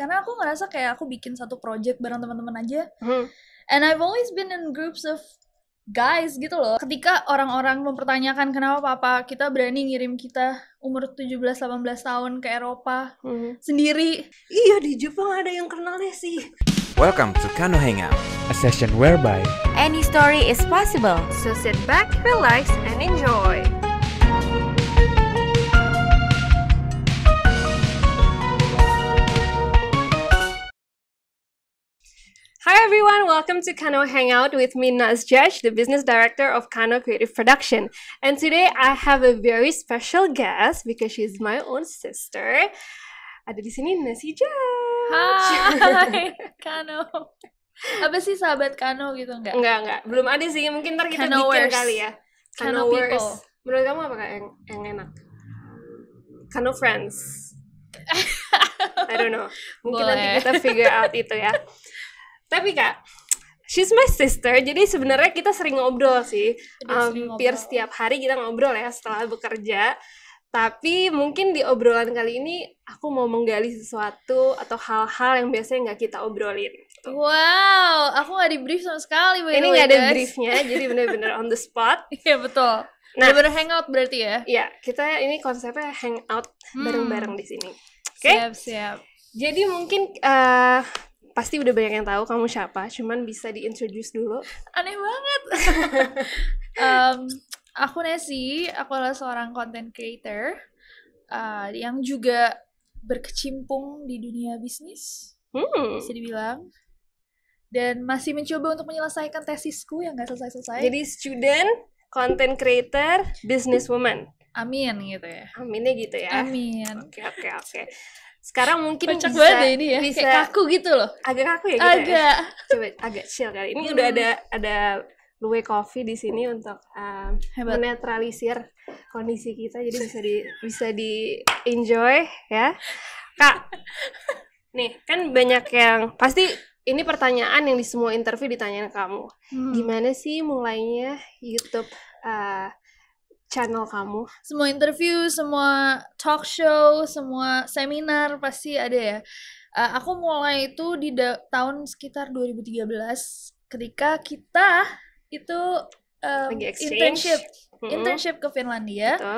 karena aku ngerasa kayak aku bikin satu project bareng teman-teman aja Hmm. and I've always been in groups of guys gitu loh ketika orang-orang mempertanyakan kenapa papa kita berani ngirim kita umur 17-18 tahun ke Eropa Hmm. sendiri Iya di Jepang ada yang kenal sih. Welcome to Kano Hangout. a session whereby Any story is possible. So sit back, relax, and enjoy. Hi everyone, welcome to Kano Hangout with me Naz the business director of Kano Creative Production. And today I have a very special guest because she's my own sister. Ada di sini Nasi Judge. Hai Kano apa sih sahabat Kano gitu enggak Enggak, enggak. Belum ada sih. Mungkin ntar kita bikin Kanowers. kali ya. Kano Kanowers. people. Menurut kamu apa yang, yang enak? Kano friends. I don't know. Mungkin nanti Boleh. kita figure out itu ya. Tapi Kak, she's my sister. Jadi sebenarnya kita sering ngobrol sih. Hampir ngobrol. setiap hari kita ngobrol ya setelah bekerja. Tapi mungkin di obrolan kali ini aku mau menggali sesuatu atau hal-hal yang biasanya nggak kita obrolin. wow aku nggak di brief sama sekali by Ini nggak ada guys. briefnya, jadi bener-bener on the spot. iya betul Nah. bener-bener hangout berarti ya Iya, kita ini konsepnya hangout Hmm. bareng-bareng di sini. Oke. siap siap Jadi mungkin eh, pasti udah banyak yang tahu kamu siapa, cuman bisa diintroduce dulu. aneh banget Em, aku Nesi aku adalah seorang content creator uh, yang juga berkecimpung di dunia bisnis Hmm. bisa dibilang dan masih mencoba untuk menyelesaikan tesisku yang nggak selesai-selesai Jadi student, content creator, businesswoman. amin gitu ya Aminnya gitu ya. amin Oke, oke, oke. Sekarang mungkin kocak bisa ini ya bisa kayak kaku gitu loh agak kaku ya gitu ya. agak Coba agak chill kali. Ini Hmm. udah ada ada Lue Coffee di sini untuk um, hebat menetralisir kondisi kita jadi bisa di bisa di enjoy ya kak nih kan banyak yang pasti ini pertanyaan yang di semua interview ditanyain kamu Hmm. gimana sih mulainya YouTube uh, channel kamu semua interview, semua talk show, semua seminar pasti ada ya. Uh, aku mulai itu di da- tahun sekitar 2013 ketika kita itu um, Lagi exchange. internship Mm-mm, internship ke Finlandia. gitu.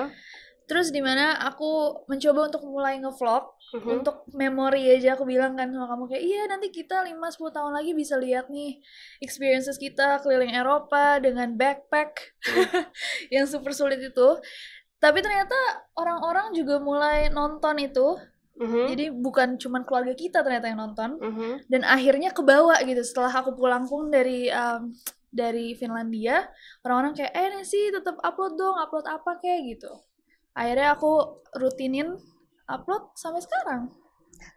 Terus di mana aku mencoba untuk mulai ngevlog Mhm. untuk memori aja aku bilang kan sama kamu kayak iya nanti kita 5-10 tahun lagi bisa lihat nih experiences kita keliling Eropa dengan backpack yang super sulit itu. Tapi ternyata orang-orang juga mulai nonton itu. Mhm, jadi bukan cuman keluarga kita ternyata yang nonton. Mhm. dan akhirnya kebawa gitu. Setelah aku pulang pun dari um, dari Finlandia orang-orang kayak eh sih tetap upload dong upload apa kayak gitu akhirnya aku rutinin upload sampai sekarang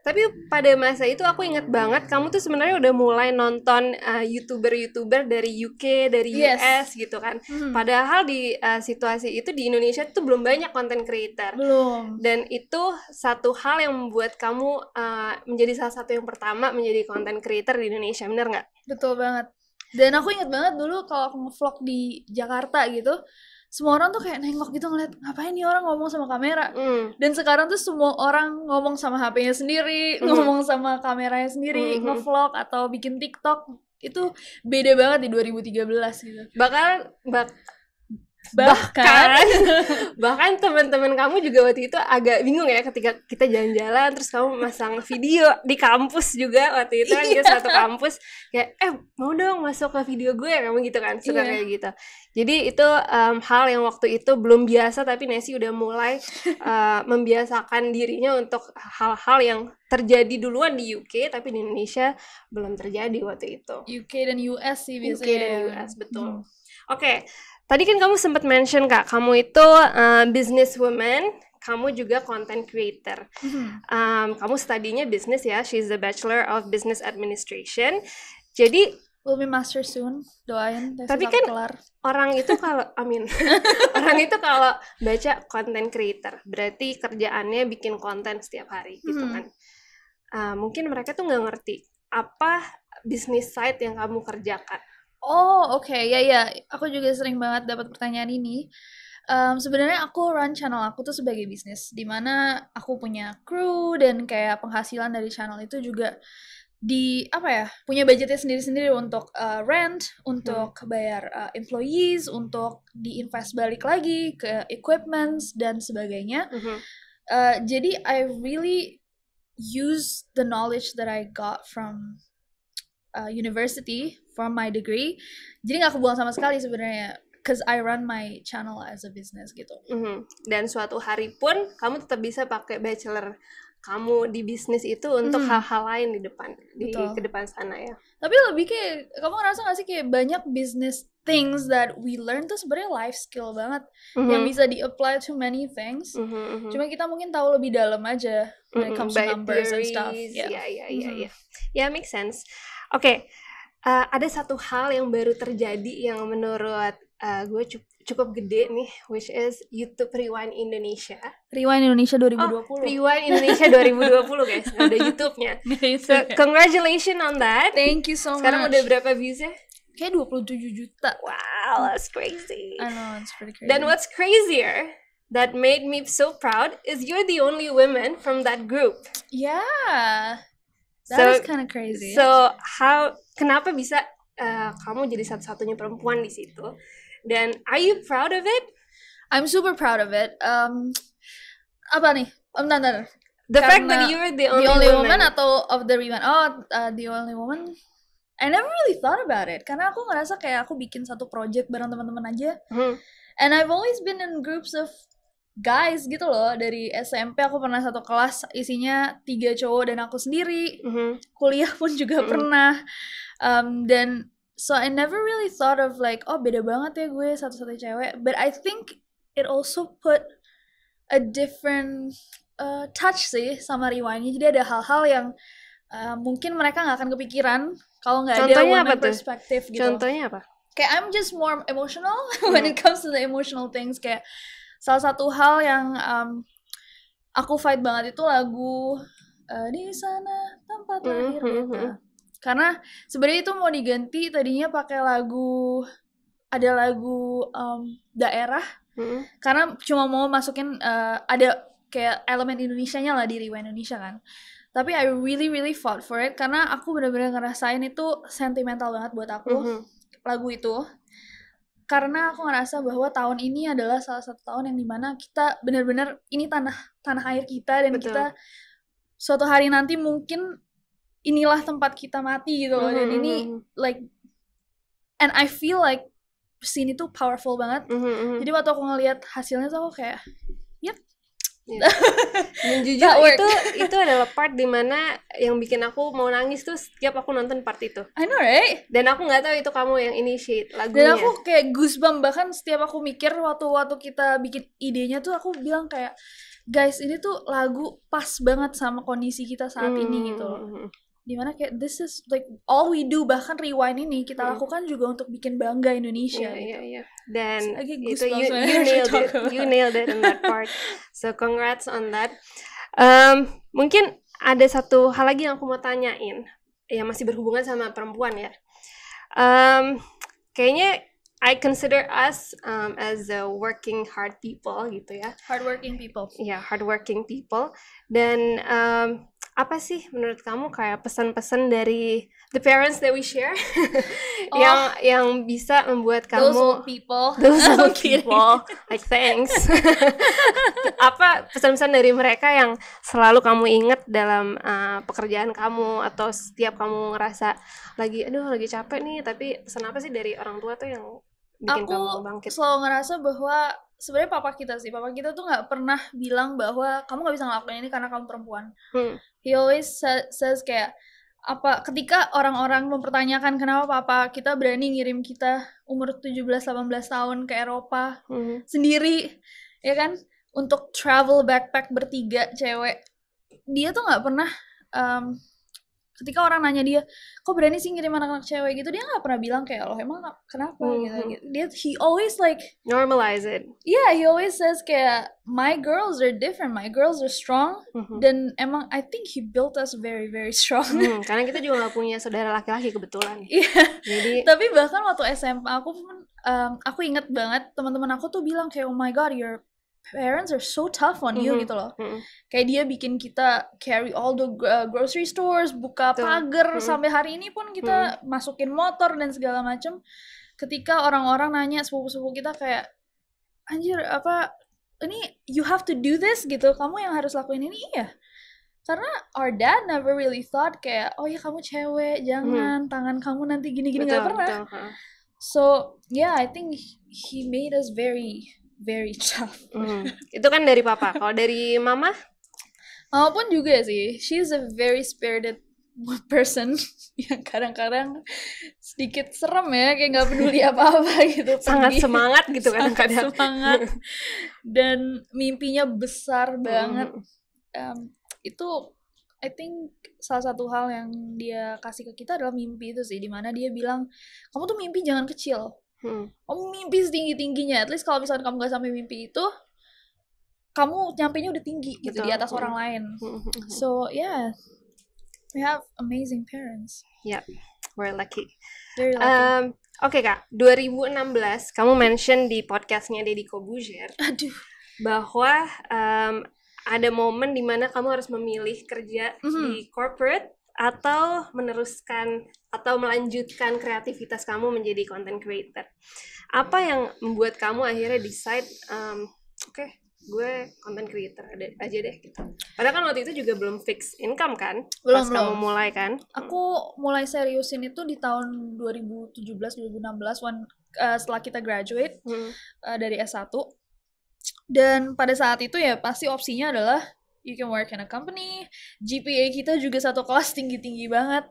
tapi pada masa itu aku inget banget kamu tuh sebenarnya udah mulai nonton uh, youtuber-youtuber dari UK dari Yes. US gitu kan Padahal di uh, situasi itu di Indonesia tuh belum banyak content creator. belum Dan itu satu hal yang membuat kamu uh, menjadi salah satu yang pertama menjadi content creator di Indonesia, bener nggak? betul banget dan aku inget banget dulu kalau aku nge-vlog di Jakarta gitu semua orang tuh kayak nengok gitu ngeliat ngapain nih orang ngomong sama kamera Hmm. dan sekarang tuh semua orang ngomong sama HP-nya sendiri, Mhm. ngomong sama kameranya sendiri, Mhm. nge-vlog atau bikin TikTok itu beda banget di 2013 gitu. Bakal bak Bahkan, bahkan teman-teman kamu juga waktu itu agak bingung ya ketika kita jalan-jalan terus kamu masang video di kampus juga waktu itu kan kita satu kampus kayak eh mau dong masuk ke video gue kamu gitu kan suka Iya. kayak gitu jadi itu em, hal yang waktu itu belum biasa tapi Nesi udah mulai eh, membiasakan dirinya untuk hal-hal yang terjadi duluan di UK tapi di Indonesia belum terjadi waktu itu UK dan US sih UK biasanya. dan US betul. Hmm. Oke, tadi kan kamu sempat mention kak, kamu itu uh, businesswoman, kamu juga content creator. Mhm. Um, kamu studinya bisnis ya, she's the bachelor of business administration. Jadi Will be master soon, doain. Tapi kan kelar. orang itu kalau, amin, orang itu kalau baca content creator, berarti kerjaannya bikin konten setiap hari gitu Hmm. kan. Uh, mungkin mereka tuh nggak ngerti apa bisnis side yang kamu kerjakan. Oh, oke. Ya, ya. Aku juga sering banget dapat pertanyaan ini. Um, sebenarnya aku run channel aku tuh sebagai bisnis, di mana aku punya kru dan kayak penghasilan dari channel itu juga di apa ya punya budgetnya sendiri-sendiri untuk uh, rent, untuk bayar uh, employees, untuk diinvest balik lagi ke equipments dan sebagainya. Mhm. Uh, jadi I really use the knowledge that I got from uh, university from my degree. Jadi nggak kebuang sama sekali sebenarnya, cause I run my channel as a business gitu. Mhm. Dan suatu hari pun kamu tetap bisa pakai bachelor kamu di bisnis itu untuk Mhm. hal-hal lain di depan di Betul. ke depan sana ya. Tapi lebih kayak kamu ngerasa gak sih kayak banyak business things that we learn tuh sebenarnya life skill banget yang Mhm. bisa di-apply to many things. Mhm, mhm. Cuma kita mungkin tahu lebih dalam aja when it Mhm, comes to numbers and stuff. Yeah. Ya, ya, ya, ya. Ya, make sense. Oke, eh, ada satu hal yang baru terjadi yang menurut eh, gue cu- cukup gede nih, which is YouTube Rewind Indonesia. Rewind Indonesia Oh, 2020. Rewind Indonesia 2020 guys, ada YouTube-nya. So, congratulations on that. Thank you so Sekarang much. udah berapa views-nya? Kayak 27 juta. Wow, that's crazy. I know, it's pretty crazy. Then what's crazier that made me so proud is you're the only woman from that group. Yeah. That So- is kind of crazy. So how kenapa bisa uh, kamu jadi satu-satunya perempuan di situ? Dan are you proud of it? I'm super proud of it. Um, apa nih? Um, bentar, bentar. The fact that Karena you're the The only, only, woman. woman. atau of the rewind? Oh, uh, the only woman. I never really thought about it karena aku ngerasa kayak aku bikin satu project bareng teman-teman aja. Hmm. And I've always been in groups of guys gitu loh dari SMP aku pernah satu kelas isinya tiga cowok dan aku sendiri. Mhm. kuliah pun juga Mm-mm. pernah. Um, dan so I never really thought of like oh beda banget ya gue satu-satunya cewek. But I think it also put a different uh, touch sih sama rewindnya. Jadi ada hal-hal yang uh, mungkin mereka nggak akan kepikiran kalau nggak ada woman perspective gitu. Contohnya apa? kayak I'm just more emotional when it comes to the emotional things. Kayak salah satu hal yang um, aku fight banget itu lagu uh, di sana tempat lahir Mhm, beta mhm. karena sebenarnya itu mau diganti tadinya pakai lagu ada lagu um, daerah Mhm. karena cuma mau masukin uh, ada kayak elemen Indonesianya lah di Rewind Indonesia kan tapi I really really fought for it karena aku benar-benar ngerasain itu sentimental banget buat aku Mhm. lagu itu karena aku ngerasa bahwa tahun ini adalah salah satu tahun yang di mana kita benar-benar ini tanah tanah air kita dan Betul. kita suatu hari nanti mungkin inilah tempat kita mati gitu loh dan ini mhm. like and I feel like scene itu powerful banget Mhm, mhm. jadi waktu aku ngelihat hasilnya tuh aku kayak Dan jujur That worked. itu itu adalah part di mana yang bikin aku mau nangis tuh setiap aku nonton part itu. I know right Dan aku nggak tahu itu kamu yang initiate lagunya. dan aku kayak goosebump bahkan setiap aku mikir waktu waktu kita bikin idenya tuh aku bilang kayak guys ini tuh lagu pas banget sama kondisi kita saat ini gitu loh Mhm. Di mana kayak this is like all we do bahkan rewind ini kita Hmm. lakukan juga untuk bikin bangga Indonesia Iya, gitu. iya, iya. Dan Lagi itu you, you nailed it. You nailed it in that part. So congrats on that. Um, mungkin ada satu hal lagi yang aku mau tanyain yang masih berhubungan sama perempuan ya. Um, kayaknya I consider us um, as a working hard people gitu ya. hardworking people Ya, hardworking people. Dan um, apa sih menurut kamu kayak pesan-pesan dari the parents that we share? Yang yang bisa membuat kamu those old people. Those old people. Like thanks. Apa pesan-pesan dari mereka yang selalu kamu inget dalam uh, pekerjaan kamu atau setiap kamu ngerasa lagi aduh lagi capek nih tapi pesan apa sih dari orang tua tuh yang bikin aku kamu bangkit? selalu ngerasa bahwa sebenarnya papa kita sih papa kita tuh nggak pernah bilang bahwa kamu nggak bisa ngelakuin ini karena kamu perempuan Hmm. he always sa- says kayak apa ketika orang-orang mempertanyakan kenapa papa kita berani ngirim kita umur 17-18 tahun ke Eropa Mhm. sendiri ya kan untuk travel backpack bertiga cewek dia tuh nggak pernah um, ketika orang nanya dia kok berani sih ngirim anak-anak cewek gitu dia nggak pernah bilang kayak lo emang kenapa gitu, Mhm. gitu dia he always like Normalize it. yeah he always says kayak my girls are different my girls are strong Mhm. dan emang I think he built us very very strong Hmm, karena kita juga nggak punya saudara laki-laki kebetulan. Iya. Jadi Tapi bahkan waktu SMA aku pun um, aku inget banget teman-teman aku tuh bilang kayak oh my god your parents are so tough on you Mhm. gitu loh. Mm-mm. Kayak dia bikin kita carry all the uh, grocery stores, buka pagar Mhm. sampai hari ini pun kita masukin motor dan segala macam. Ketika orang-orang nanya sepupu-sepupu kita kayak anjir apa ini you have to do this gitu. Kamu yang harus lakuin ini iya. Karena our dad never really thought kayak oh ya kamu cewek jangan tangan kamu nanti gini-gini nggak betul, pernah. betul, ha. So yeah, I think he made us very very tough. Hmm. Itu kan dari papa. Kalau dari mama, Mama pun juga sih, she's a very spirited person yang kadang-kadang sedikit serem ya, kayak nggak peduli apa-apa gitu. sangat pergi. semangat gitu Sangat kadang-kadang. semangat dan mimpinya besar banget. Mhm. Um, itu I think salah satu hal yang dia kasih ke kita adalah mimpi itu sih, di mana dia bilang kamu tuh mimpi jangan kecil. Hmm. kamu mimpi setinggi tingginya at least kalau misalnya kamu gak sampai mimpi itu kamu nyampainya udah tinggi gitu di Betul. atas orang lain Hmm, hmm, hmm. so yeah we have amazing parents We're lucky. very lucky Um, Oke kak, 2016 kamu mention di podcastnya Deddy Kobuzier aduh bahwa um, ada momen di mana kamu harus memilih kerja Mhm. di corporate atau meneruskan atau melanjutkan kreativitas kamu menjadi content creator. Apa yang membuat kamu akhirnya decide, um, oke, gue content creator ada- aja deh gitu. Padahal kan waktu itu juga belum fix income kan, belum pas kamu belum mulai kan. aku mulai seriusin itu di tahun 2017 2016 when uh, setelah kita graduate Hmm. uh, dari S1 dan pada saat itu ya pasti opsinya adalah you can work in a company GPA kita juga satu kelas tinggi-tinggi banget.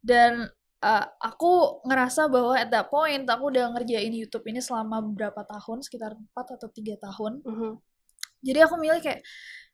Dan uh, aku ngerasa bahwa at that point aku udah ngerjain YouTube ini selama beberapa tahun? Sekitar 4 atau tiga tahun. Mhm. jadi aku milih kayak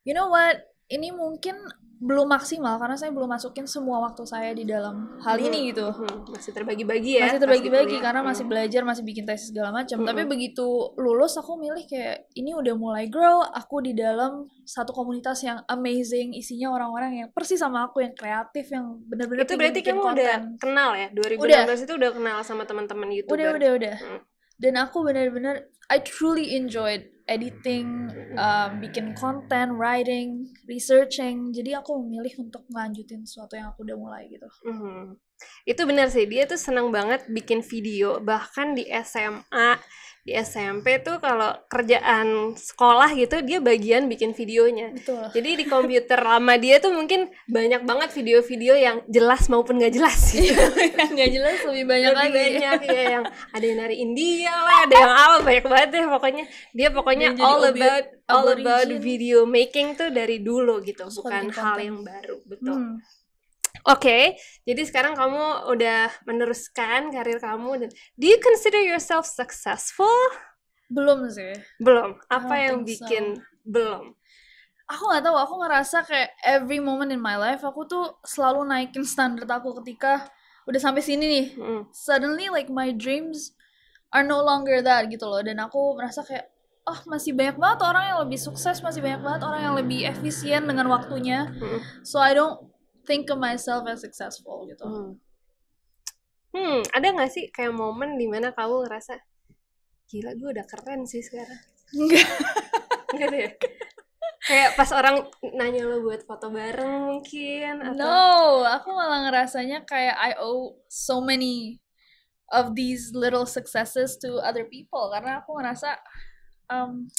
you know what ini mungkin belum maksimal karena saya belum masukin semua waktu saya di dalam hal ini gitu Mhm. Masih terbagi-bagi ya. masih terbagi-bagi karena Hmm. masih belajar masih bikin tesis segala macam Mm-mm. tapi begitu lulus aku milih kayak ini udah mulai grow aku di dalam satu komunitas yang amazing isinya orang-orang yang persis sama aku yang kreatif yang benar-benar itu berarti kamu konten. udah kenal ya 2016 itu udah kenal sama teman-teman udah youtuber udah udah Hmm. dan aku benar-benar I truly enjoyed editing um, bikin konten writing researching. Jadi aku memilih untuk melanjutin sesuatu yang aku udah mulai gitu. Mhm. itu benar sih. Dia tuh senang banget bikin video bahkan di SMA di SMP tuh kalau kerjaan sekolah gitu dia bagian bikin videonya betul jadi di komputer lama dia tuh mungkin banyak banget video-video yang jelas maupun gak jelas gitu. yang nggak jelas lebih banyak Lebih lagi banyak ya yang ada yang nari India lah, ada yang apa banyak banget deh pokoknya. Dia pokoknya Dan jadi all obi- about all about video making tuh dari dulu gitu, bukan hal yang baru, betul. Hmm. Oke, jadi sekarang kamu udah meneruskan karir kamu dan do you consider yourself successful? belum sih Belum. Apa yang think so. bikin belum? aku nggak tahu aku ngerasa kayak every moment in my life aku tuh selalu naikin standar aku ketika udah sampai sini nih Mm. suddenly like my dreams are no longer that gitu loh dan aku merasa kayak oh masih banyak banget orang yang lebih sukses masih banyak banget orang yang lebih efisien dengan waktunya Mm. so I don't think of myself as successful gitu Hmm. Hmm, ada nggak sih kayak momen di mana kamu ngerasa gila gue udah keren sih sekarang? enggak Enggak ya? Kayak pas orang nanya lo buat foto bareng mungkin atau no aku malah ngerasanya kayak I owe so many of these little successes to other people karena aku ngerasa um,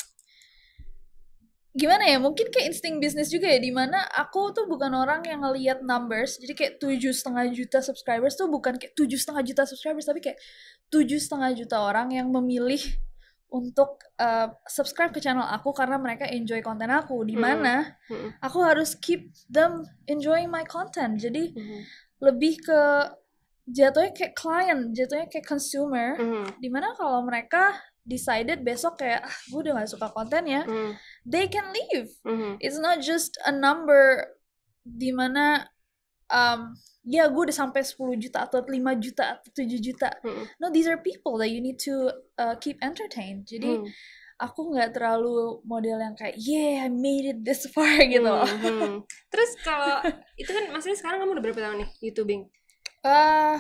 gimana ya mungkin kayak insting bisnis juga ya di mana aku tuh bukan orang yang ngelihat numbers jadi kayak tujuh setengah juta subscribers tuh bukan kayak tujuh setengah juta subscribers tapi kayak tujuh setengah juta orang yang memilih untuk uh, subscribe ke channel aku karena mereka enjoy konten aku di mana Mm-mm. aku harus keep them enjoying my content jadi Mhm. lebih ke jatuhnya kayak client jatuhnya kayak consumer Mhm. di mana kalau mereka decided besok kayak ah gue udah gak suka kontennya Mhm. They can leave Mhm. it's not just a number di mana um, ya gue udah sampai 10 juta atau 5 juta atau 7 juta Hmm. no these are people that you need to uh, keep entertained jadi Hmm. aku nggak terlalu model yang kayak yeah I made it this far gitu loh Hmm, hmm. Terus kalau itu kan maksudnya sekarang kamu udah berapa tahun nih YouTubing? uh,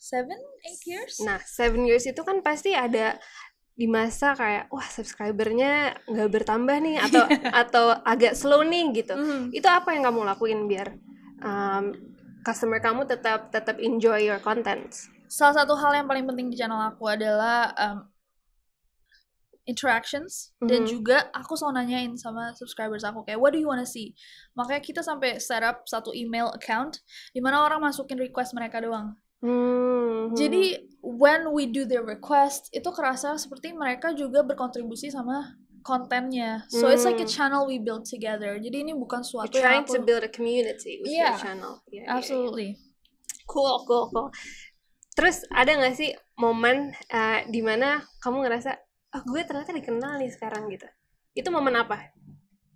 seven eight years Nah, seven years itu kan pasti ada di masa kayak wah subscribernya nggak bertambah nih atau atau agak slow nih gitu. Mhm. Itu apa yang kamu lakuin biar um, customer kamu tetap tetap enjoy your content? salah satu hal yang paling penting di channel aku adalah um, interactions dan Mhm. juga aku selalu nanyain sama subscribers aku kayak what do you wanna see makanya kita sampai setup satu email account di mana orang masukin request mereka doang Hmm, hmm. jadi when we do their request itu kerasa seperti mereka juga berkontribusi sama kontennya so it's like a Hmm. channel we build together jadi ini bukan You're suatu yang trying aku to build a community with Yeah. your channel. Yeah, yeah, yeah. absolutely Cool, cool, cool. Terus ada nggak sih momen uh, di mana kamu ngerasa, oh gue ternyata dikenal nih sekarang gitu. Itu momen apa?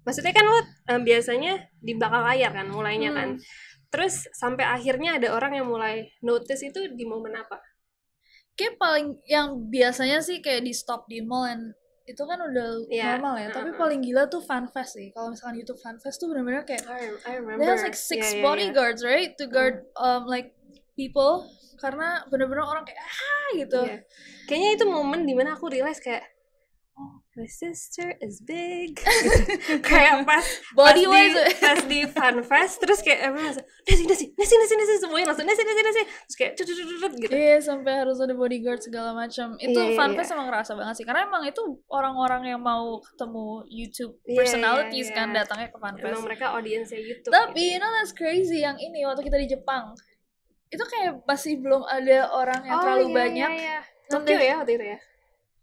Maksudnya kan lo uh, biasanya di belakang layar kan mulainya kan. Terus sampai akhirnya ada orang yang mulai notice itu di momen apa? kayak paling yang biasanya sih kayak di stop di mall and itu kan udah Iya, normal ya tapi uh-uh. paling gila tuh fanfest sih kalau misalkan YouTube fanfest tuh bener-bener kayak I, I remember. there's like six Yeah, yeah, yeah. bodyguards right to guard um, like people karena bener-bener orang kayak ah gitu Iya. Kayaknya itu momen di mana aku realize kayak, my sister is big. kayak pas body pas wise di, pas di fanfest terus kayak everyone langsung nasi nasi nasi nasi nasi semuanya langsung nasi nasi nasi terus kayak cut, cut, cut, gitu Iya sampai harus ada bodyguard segala macam. Itu Iya, iya, fanfest emang ngerasa banget sih karena emang itu orang-orang yang mau ketemu YouTube Iya, personalities iya, kan iya. datangnya ke fanfest. emang mereka audiensnya YouTube Tapi gitu. you know that's crazy yang ini waktu kita di Jepang. Itu kayak masih belum ada orang yang Oh, terlalu iya, banyak. iya. Dan Tokyo ya waktu itu ya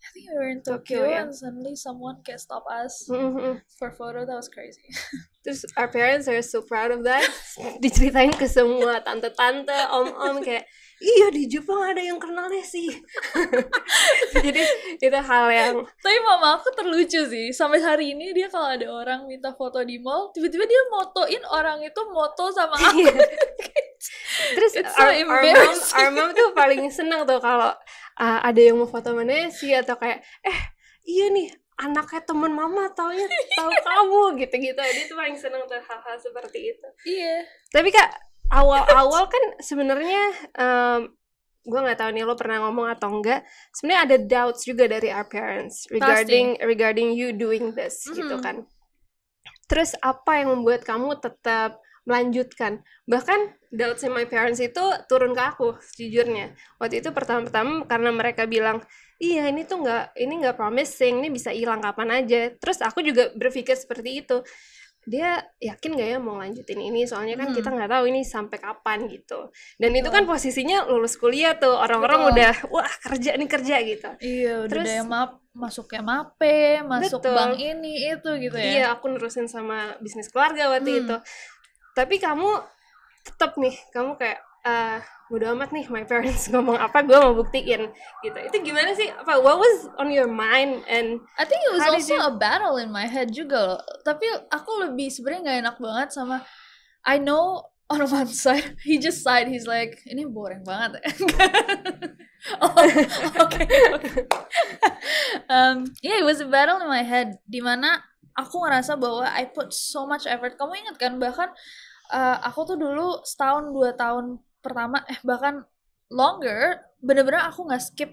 I think we were in Tokyo, Tokyo, ya. and suddenly someone can stop us Mm, mm, mm. for photo. That was crazy. terus our parents are so proud of that diceritain ke semua tante-tante om-om kayak iya di Jepang ada yang kenalnya sih jadi itu hal yang Tapi mama aku terlucu sih. Sampai hari ini dia kalau ada orang minta foto di mall, tiba-tiba dia motoin orang itu moto sama aku. Terus It's so our, our mom, our mom tuh paling seneng tuh kalau uh, ada yang mau foto sama Nessie atau kayak eh iya nih anaknya temen mama taunya tahu kamu gitu-gitu. Dia tuh paling seneng tuh hal-hal seperti itu. Iya. tapi kak awal-awal kan sebenarnya um, gue nggak tahu nih lo pernah ngomong atau enggak sebenarnya ada doubts juga dari our parents regarding regarding you doing this gitu Mhm. kan. Terus apa yang membuat kamu tetap melanjutkan bahkan doubts my parents itu turun ke aku sejujurnya waktu itu pertama-tama karena mereka bilang iya ini tuh nggak ini nggak promising ini bisa hilang kapan aja terus aku juga berpikir seperti itu dia yakin gak ya mau lanjutin ini soalnya kan Hmm. kita nggak tahu ini sampai kapan gitu dan itu Betul. kan posisinya lulus kuliah tuh orang-orang udah wah kerja nih kerja gitu Iya, udah Terus- yang map masuk ke MAPE, masuk Betul. bank ini itu gitu ya. Iya, aku nerusin sama bisnis keluarga waktu Hmm. itu. Tapi kamu tetap nih, kamu kayak eh bodo amat nih my parents ngomong apa gue mau buktiin gitu. Itu gimana sih? Apa what was on your mind and I think it was also you- a battle in my head juga loh. Tapi aku lebih sebenarnya nggak enak banget sama I know on one side he just side he's like ini boring banget. ya." oh, oke. oke. um, yeah, it was a battle in my head di mana aku ngerasa bahwa I put so much effort. Kamu ingat kan bahkan uh, aku tuh dulu setahun dua tahun pertama eh bahkan longer bener-bener aku nggak skip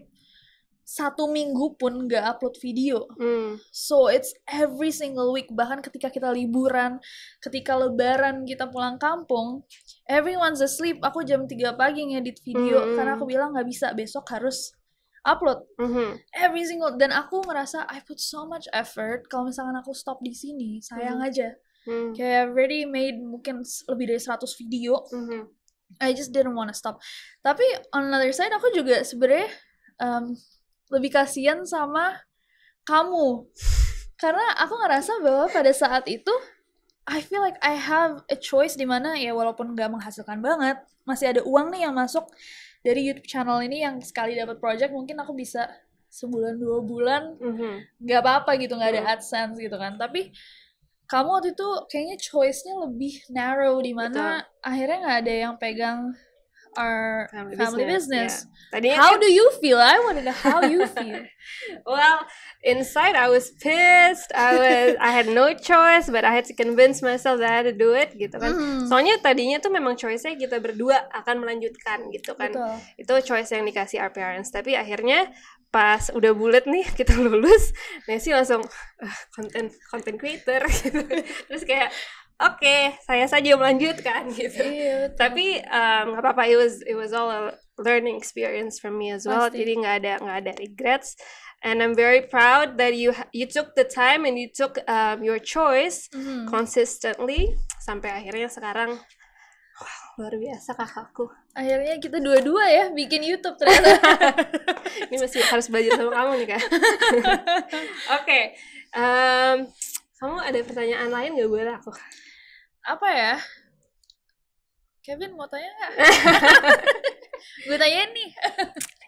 satu minggu pun nggak upload video. hmm, So it's every single week bahkan ketika kita liburan, ketika lebaran kita pulang kampung, everyone's asleep. Aku jam 3 pagi ngedit video Hmm. karena aku bilang nggak bisa besok harus upload mhm, every single dan aku ngerasa I put so much effort kalau misalkan aku stop di sini sayang Hmm. aja hmm, kayak already made mungkin lebih dari 100 video mhm. I just didn't wanna stop. Tapi on another side aku juga sebenarnya um, lebih kasihan sama kamu. Karena aku ngerasa bahwa pada saat itu I feel like I have a choice di mana ya walaupun nggak menghasilkan banget, masih ada uang nih yang masuk dari YouTube channel ini yang sekali dapat project mungkin aku bisa sebulan dua bulan Mhm. nggak apa-apa gitu nggak ada Hmm. AdSense gitu kan. Tapi kamu waktu itu kayaknya choice-nya lebih narrow di mana akhirnya nggak ada yang pegang our Family family, business, business. Tadinya How kan- do you feel? I want to know how you feel. Well, inside I was pissed. I was I had no choice, but I had to convince myself that I had to do it gitu kan. Mhm. Soalnya tadinya tuh memang choice-nya kita berdua akan melanjutkan gitu kan. Betul. Itu choice yang dikasih our parents. Tapi akhirnya pas udah bulat nih kita lulus, Nancy langsung "Ah, konten konten creator gitu. Terus kayak oke, saya saja melanjutkan gitu. Iya, betul. Tapi um, nggak apa-apa, it was it was all a learning experience for me as well. Pasti. Jadi nggak ada nggak ada regrets. And I'm very proud that you you took the time and you took um, your choice Mhm. consistently sampai akhirnya sekarang wah, luar biasa kakakku. Akhirnya kita dua-dua ya bikin YouTube ternyata. Ini masih harus belajar sama kamu nih kak. Oke, um, kamu ada pertanyaan lain nggak buat aku? Apa ya? Kevin mau tanya nggak? Gue tanyain nih.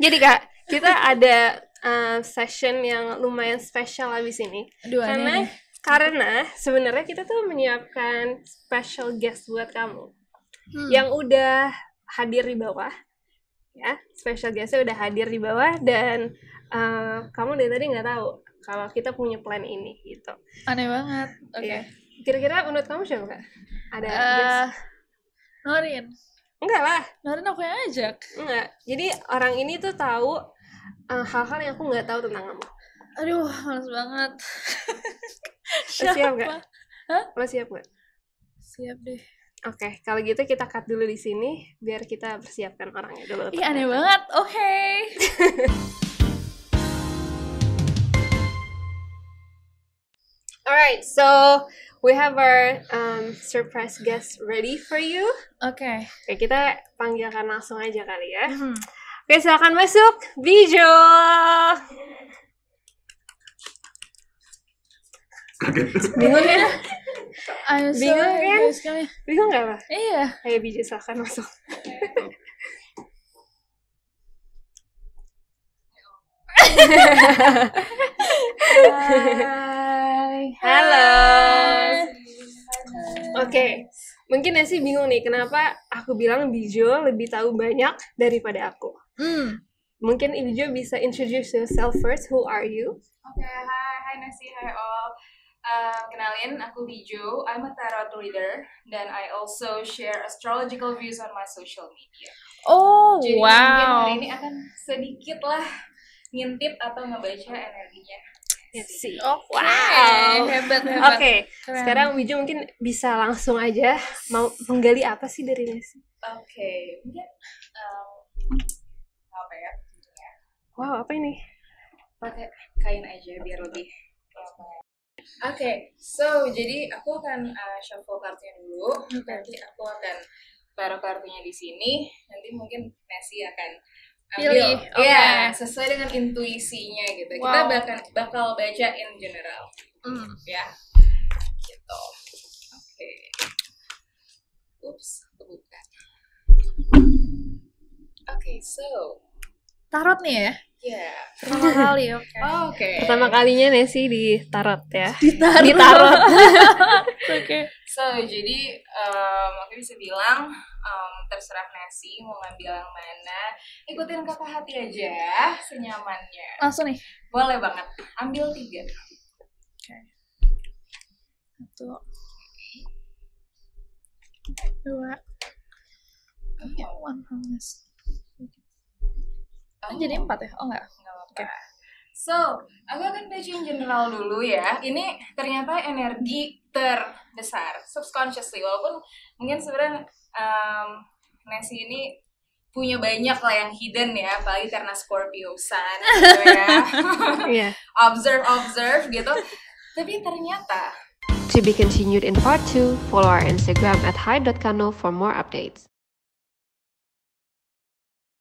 Jadi kak, kita ada uh, session yang lumayan spesial abis ini. Aduh, karena nih. karena sebenarnya kita tuh menyiapkan special guest buat kamu Hmm. yang udah hadir di bawah ya special guestnya udah hadir di bawah dan uh, kamu dari tadi nggak tahu kalau kita punya plan ini gitu Aneh banget. Oke. Iya. Kira-kira menurut kamu siapa kak ada guest Norin. enggak lah Norin aku yang ajak. enggak jadi orang ini tuh tahu uh, hal-hal yang aku nggak tahu tentang kamu Aduh, males banget. Lo siap nggak Hah? lo siap nggak Siap deh. Oke, kalau gitu kita cut dulu di sini biar kita persiapkan orangnya dulu. Ih, aneh banget. Oke. Alright, so we have our um, surprise guest ready for you. Oke. Oke, kita panggilkan langsung aja kali ya. Mhm. Oke, silakan masuk. Bijo. Bingung ya? I'm so Bingung kan? Bingung nggak lah? Iya. Ayo Bijo, silakan masuk. Hai. Halo. Hai. Oke, mungkin Nasi bingung nih kenapa aku bilang Bijo lebih tahu banyak daripada aku. Hmm. Mungkin Bijo bisa introduce yourself first. Who are you? Oke, hai, hai Nasi, hai all. Uh, kenalin, aku Bijo. I'm a tarot reader, dan I also share astrological views on my social media. Oh, Jadi mungkin wow. hari ini akan sedikit lah ngintip atau ngebaca energinya. Let's see. Oke. Wow. Hebat, Oke, hebat. Keren. sekarang Bijo mungkin bisa langsung aja mau menggali apa sih dari Nasi? Oke, mungkin um, apa ya? Wow, apa ini? Pakai kain aja biar lebih. Oke, so jadi aku akan uh, shuffle kartunya dulu. Nanti aku akan taruh kartunya di sini. Nanti mungkin Nessie akan ambil. Pilih, oke. Iya, sesuai dengan intuisinya gitu. Kita Wow. bakal bakal baca in general, Hmm. ya. Gitu. Oke. Ups, kebuka. Oke, so Tarot nih ya? ya. Pertama kali, oke. Oke. Pertama kalinya Nasi di tarot ya. Ditarot. Ditarot. Oke. So, jadi um, aku bisa bilang um, terserah Nasi mau ngambil yang mana. Ikutin kata hati aja, senyamannya. Langsung nih. Boleh banget. Ambil tiga. Satu. Dua. Oke, one from this. Oh, Jadi empat ya? Oh enggak. nggak apa-apa. So, aku akan baca yang general dulu ya. Ini ternyata energi terbesar, subconsciously. Walaupun mungkin sebenarnya um, Nasi ini punya banyak lah yang hidden ya, apalagi karena Scorpio Sun gitu ya. Iya. observe, observe gitu. Tapi ternyata To be continued in part 2, follow our Instagram at hi.kano for more updates.